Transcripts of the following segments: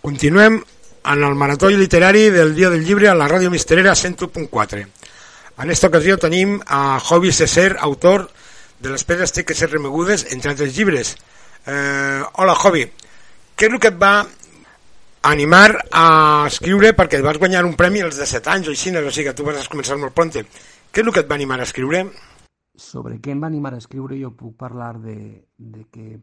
Continuem en el marató literari del Dia del Llibre a la Ràdio Misterera 101.4. En aquesta ocasió tenim a Jovi Cesser, autor de Les pedres té que ser remegudes, entre altres llibres. Eh, hola, Jovi. Què és el que et va animar a escriure perquè vas guanyar un premi als 17 anys o així, o sigui que tu vas començar molt pronte. Què és el que et va animar a escriure? Sobre què em va animar a escriure jo puc parlar de, de que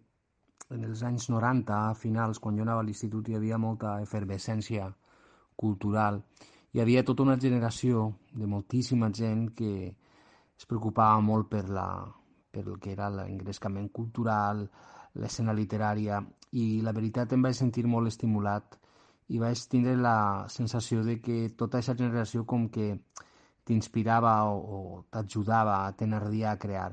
en els anys 90, a finals, quan jo anava a l'institut, hi havia molta efervescència cultural. Hi havia tota una generació de moltíssima gent que es preocupava molt per, la, per el que era l'engrescament cultural, l'escena literària, i la veritat em vaig sentir molt estimulat i vaig tindre la sensació de que tota aquesta generació com que t'inspirava o, o t'ajudava a t'energia a crear.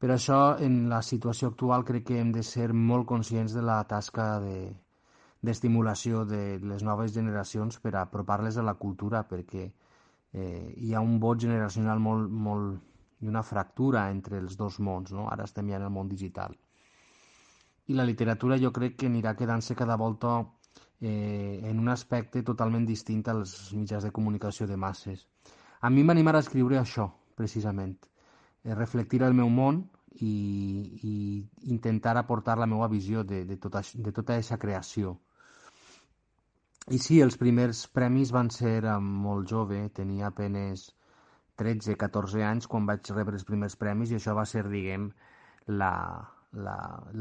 Per això, en la situació actual, crec que hem de ser molt conscients de la tasca d'estimulació de, de les noves generacions per apropar-les a la cultura, perquè eh, hi ha un vot generacional molt, molt, i una fractura entre els dos mons. No? Ara estem ja en el món digital. I la literatura jo crec que anirà quedant-se cada volta eh, en un aspecte totalment distint als mitjans de comunicació de masses. A mi m'animarà a escriure això, precisament reflectir el meu món i, i intentar aportar la meva visió de, de, tota, de tota aquesta creació. I sí, els primers premis van ser molt jove, tenia apenes 13-14 anys quan vaig rebre els primers premis i això va ser, diguem,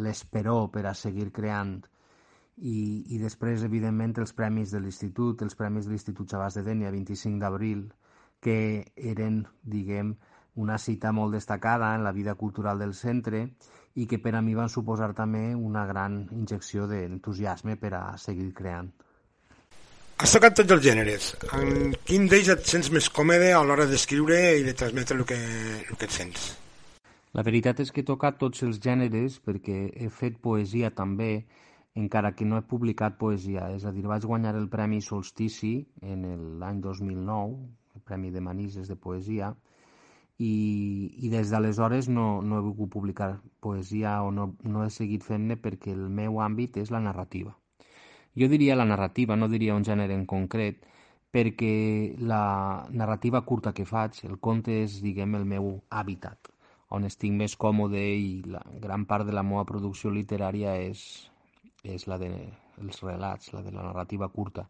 l'esperó per a seguir creant. I, I després, evidentment, els premis de l'institut, els premis de l'Institut Xabàs de Dènia, 25 d'abril, que eren, diguem, una cita molt destacada en la vida cultural del centre i que per a mi van suposar també una gran injecció d'entusiasme per a seguir creant. Has tocat tots els gèneres. En quin d'ells et sents més còmode a l'hora d'escriure i de transmetre el que, el que et sents? La veritat és que he tocat tots els gèneres perquè he fet poesia també, encara que no he publicat poesia. És a dir, vaig guanyar el Premi Solstici en l'any 2009, el Premi de Manises de Poesia, i, i des d'aleshores no, no he volgut publicar poesia o no, no he seguit fent-ne perquè el meu àmbit és la narrativa. Jo diria la narrativa, no diria un gènere en concret, perquè la narrativa curta que faig, el conte és, diguem, el meu hàbitat, on estic més còmode i la gran part de la meva producció literària és, és la de els relats, la de la narrativa curta.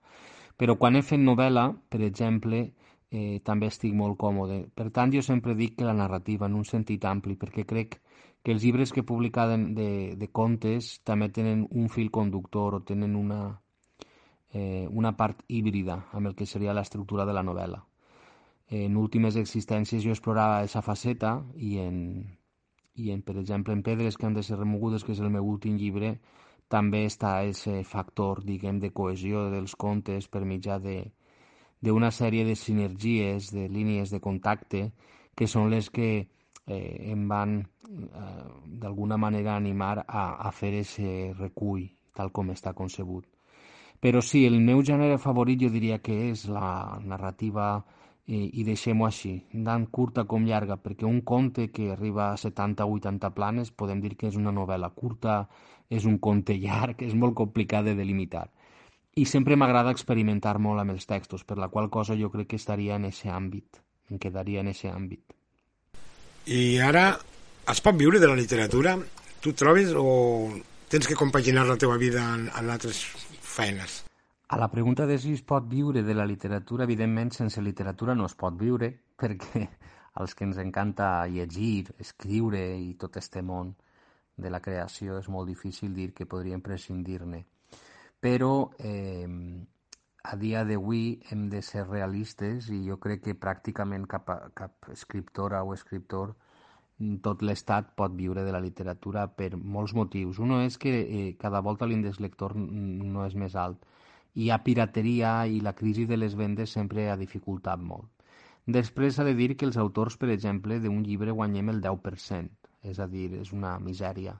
Però quan he fet novel·la, per exemple, eh, també estic molt còmode. Per tant, jo sempre dic que la narrativa, en un sentit ampli, perquè crec que els llibres que he publicat de, de, de contes també tenen un fil conductor o tenen una, eh, una part híbrida amb el que seria l'estructura de la novel·la. En últimes existències jo explorava aquesta faceta i en, i en, per exemple, en Pedres que han de ser remogudes, que és el meu últim llibre, també està aquest factor, diguem, de cohesió dels contes per mitjà de, d'una sèrie de sinergies, de línies de contacte, que són les que eh, em van eh, d'alguna manera animar a, a fer aquest recull tal com està concebut. Però sí, el meu gènere favorit jo diria que és la narrativa eh, i deixem-ho així, tant curta com llarga, perquè un conte que arriba a 70 o 80 planes podem dir que és una novel·la curta, és un conte llarg, és molt complicat de delimitar i sempre m'agrada experimentar molt amb els textos, per la qual cosa jo crec que estaria en aquest àmbit, em quedaria en aquest àmbit. I ara, es pot viure de la literatura? Tu trobes o tens que compaginar la teva vida en, en altres feines? A la pregunta de si es pot viure de la literatura, evidentment, sense literatura no es pot viure, perquè als que ens encanta llegir, escriure i tot este món de la creació és molt difícil dir que podríem prescindir-ne però eh, a dia d'avui hem de ser realistes i jo crec que pràcticament cap, cap escriptora o escriptor tot l'Estat pot viure de la literatura per molts motius. Un és que eh, cada volta l'índex lector no és més alt. Hi ha pirateria i la crisi de les vendes sempre ha dificultat molt. Després s'ha de dir que els autors, per exemple, d'un llibre guanyem el 10%, és a dir, és una misèria.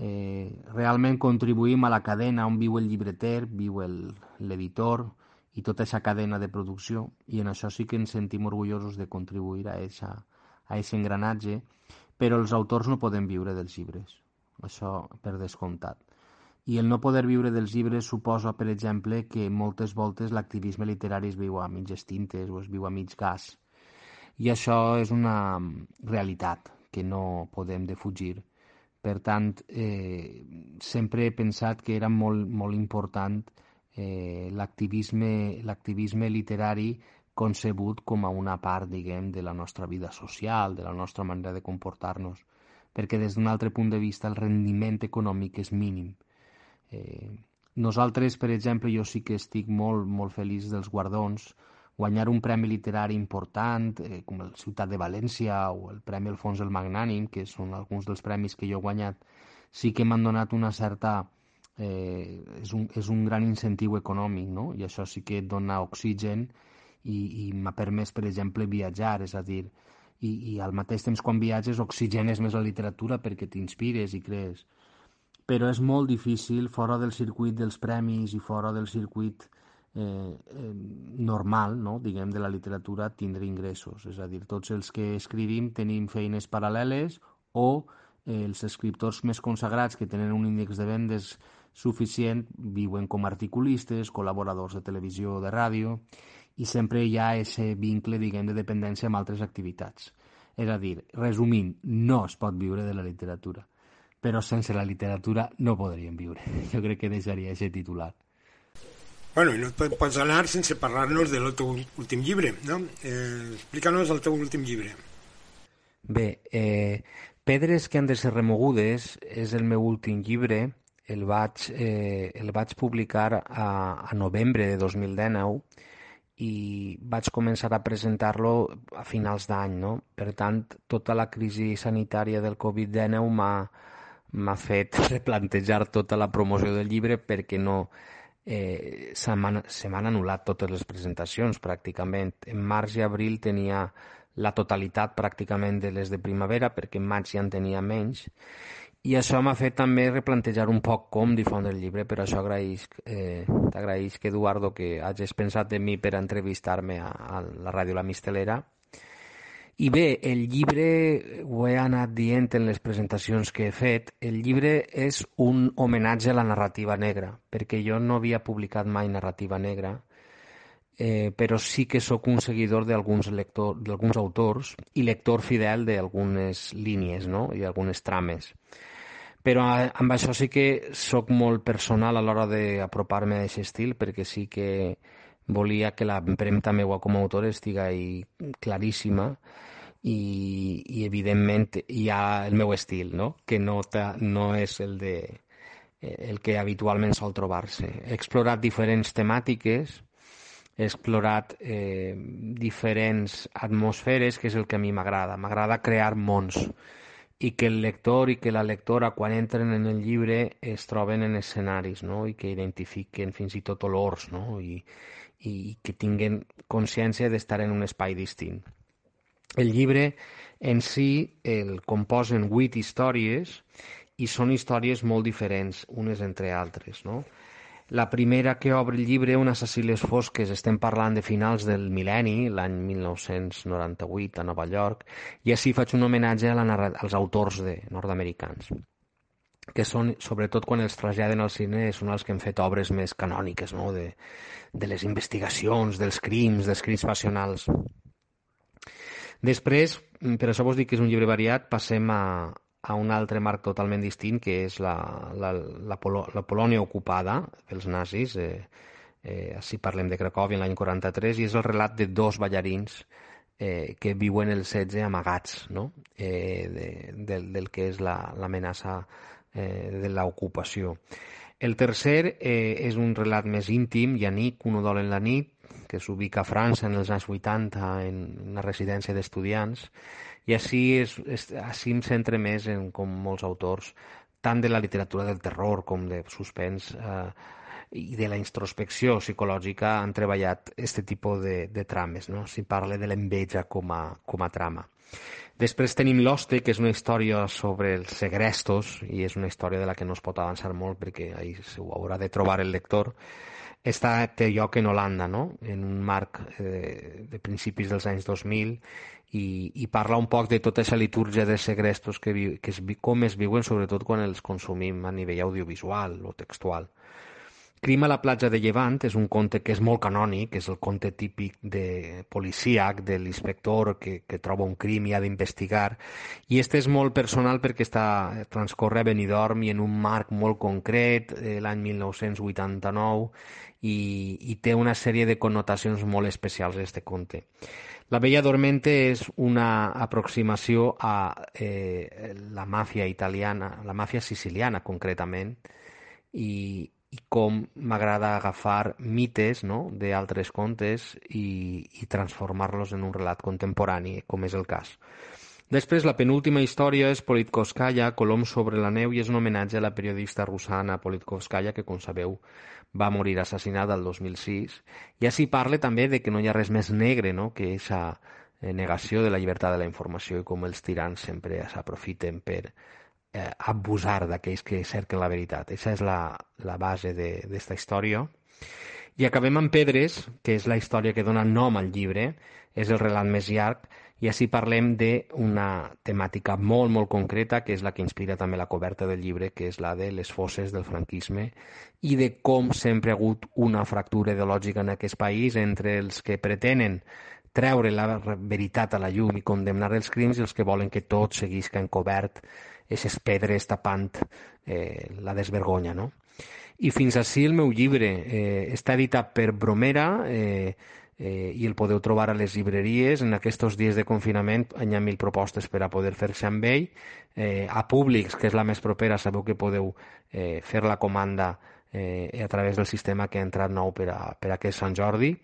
Eh, realment contribuïm a la cadena on viu el llibreter, viu l'editor i tota aquesta cadena de producció i en això sí que ens sentim orgullosos de contribuir a aquest engranatge però els autors no poden viure dels llibres, això per descomptat. I el no poder viure dels llibres suposa, per exemple, que moltes voltes l'activisme literari es viu a mitges tintes o es viu a mig gas. I això és una realitat que no podem defugir. Per tant, eh, sempre he pensat que era molt, molt important eh, l'activisme literari concebut com a una part, diguem, de la nostra vida social, de la nostra manera de comportar-nos, perquè des d'un altre punt de vista el rendiment econòmic és mínim. Eh, nosaltres, per exemple, jo sí que estic molt, molt feliç dels guardons, guanyar un premi literari important, eh, com el Ciutat de València o el Premi Alfons el Magnànim, que són alguns dels premis que jo he guanyat, sí que m'han donat una certa... Eh, és, un, és un gran incentiu econòmic, no? I això sí que et dona oxigen i, i m'ha permès, per exemple, viatjar, és a dir, i, i al mateix temps quan viatges oxigenes més la literatura perquè t'inspires i crees. Però és molt difícil, fora del circuit dels premis i fora del circuit eh, eh, normal, no? diguem, de la literatura, tindre ingressos. És a dir, tots els que escrivim tenim feines paral·leles o eh, els escriptors més consagrats que tenen un índex de vendes suficient viuen com articulistes, col·laboradors de televisió o de ràdio i sempre hi ha aquest vincle, diguem, de dependència amb altres activitats. És a dir, resumint, no es pot viure de la literatura, però sense la literatura no podríem viure. Jo crec que deixaria aquest titular. Bueno, i no et pots anar sense parlar-nos del teu últim llibre, no? Eh, Explica-nos el teu últim llibre. Bé, eh, Pedres que han de ser remogudes és el meu últim llibre. El vaig, eh, el vaig publicar a, a novembre de 2019 i vaig començar a presentar-lo a finals d'any, no? Per tant, tota la crisi sanitària del Covid-19 m'ha fet replantejar tota la promoció del llibre perquè no eh, se m'han anul·lat totes les presentacions pràcticament. En març i abril tenia la totalitat pràcticament de les de primavera perquè en maig ja en tenia menys i això m'ha fet també replantejar un poc com difondre el llibre, per això agraïs, eh, t'agraïsc, Eduardo, que hagis pensat en mi per entrevistar-me a, a la ràdio La Mistelera. I bé, el llibre, ho he anat dient en les presentacions que he fet, el llibre és un homenatge a la narrativa negra, perquè jo no havia publicat mai narrativa negra, eh, però sí que sóc un seguidor d'alguns d'alguns autors i lector fidel d'algunes línies no? i algunes trames. Però eh, amb això sí que sóc molt personal a l'hora d'apropar-me a aquest estil, perquè sí que volia que l'empremta meua com a autor estigui claríssima i, i evidentment hi ha el meu estil, no? que no, no és el, de, el que habitualment sol trobar-se. He explorat diferents temàtiques, he explorat eh, diferents atmosferes, que és el que a mi m'agrada. M'agrada crear mons i que el lector i que la lectora quan entren en el llibre es troben en escenaris no? i que identifiquen fins i tot olors no? I, i que tinguen consciència d'estar en un espai distint. El llibre en si el composen vuit històries i són històries molt diferents unes entre altres. No? La primera que obre el llibre, Unes Cecílies fosques, estem parlant de finals del mil·lenni, l'any 1998 a Nova York, i així faig un homenatge a la als autors de nord-americans que són, sobretot quan els traslladen al cine, són els que han fet obres més canòniques, no? de, de les investigacions, dels crims, dels crims passionals. Després, per això vos dic que és un llibre variat, passem a, a un altre marc totalment distint, que és la, la, la, Polo, la Polònia ocupada pels nazis. Eh, eh, així parlem de Cracòvia l'any 43, i és el relat de dos ballarins eh, que viuen el setge amagats no? eh, de, de, del que és l'amenaça la, eh, de l'ocupació. El tercer eh, és un relat més íntim, nit, un odol en la nit, que s'ubica a França en els anys 80 en una residència d'estudiants, i així, és, és, així em centre més en com molts autors, tant de la literatura del terror com de suspens eh, i de la introspecció psicològica han treballat aquest tipus de, de trames, no? si parla de l'enveja com, a, com a trama. Després tenim L'Hoste, que és una història sobre els segrestos, i és una història de la que no es pot avançar molt perquè ahí ho haurà de trobar el lector. Està, té lloc en Holanda, no? en un marc eh, de principis dels anys 2000, i, i parla un poc de tota aquesta litúrgia de segrestos que, vi, que es, com es viuen, sobretot quan els consumim a nivell audiovisual o textual. Crim a la platja de Llevant és un conte que és molt canònic, és el conte típic de policíac, de l'inspector que, que troba un crim i ha d'investigar, i este és molt personal perquè està, transcorre a Benidorm i en un marc molt concret, eh, l'any 1989, i, i té una sèrie de connotacions molt especials este conte. La Bella Dormente és una aproximació a eh, la màfia italiana, la màfia siciliana concretament, i, i com m'agrada agafar mites no? d'altres contes i, i transformar-los en un relat contemporani, com és el cas. Després, la penúltima història és Politkovskaya, Colom sobre la neu, i és un homenatge a la periodista russana Politkovskaya, que, com sabeu, va morir assassinada el 2006. I així parla també de que no hi ha res més negre no? que aquesta eh, negació de la llibertat de la informació i com els tirans sempre s'aprofiten per eh, abusar d'aquells que cerquen la veritat. Aquesta és la, la base d'esta història. I acabem amb Pedres, que és la història que dona nom al llibre, és el relat més llarg, i així parlem d'una temàtica molt, molt concreta, que és la que inspira també la coberta del llibre, que és la de les fosses del franquisme, i de com sempre ha hagut una fractura ideològica en aquest país entre els que pretenen treure la veritat a la llum i condemnar els crims i els que volen que tot seguisca encobert aquestes pedres tapant eh, la desvergonya, no? I fins així el meu llibre. Eh, està editat per Bromera eh, eh, i el podeu trobar a les llibreries. En aquests dies de confinament hi ha mil propostes per a poder fer-se amb ell. Eh, a Públics, que és la més propera, sabeu que podeu eh, fer la comanda eh, a través del sistema que ha entrat nou per a, per a aquest Sant Jordi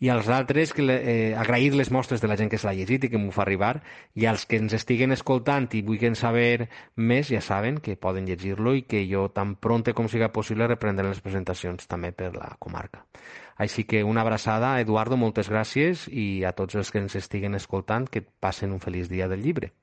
i als altres que eh, agrair les mostres de la gent que se l'ha llegit i que m'ho fa arribar i als que ens estiguen escoltant i vulguin saber més ja saben que poden llegir-lo i que jo tan pronte com siga possible reprendré les presentacions també per la comarca. Així que una abraçada, Eduardo, moltes gràcies i a tots els que ens estiguen escoltant que passen un feliç dia del llibre.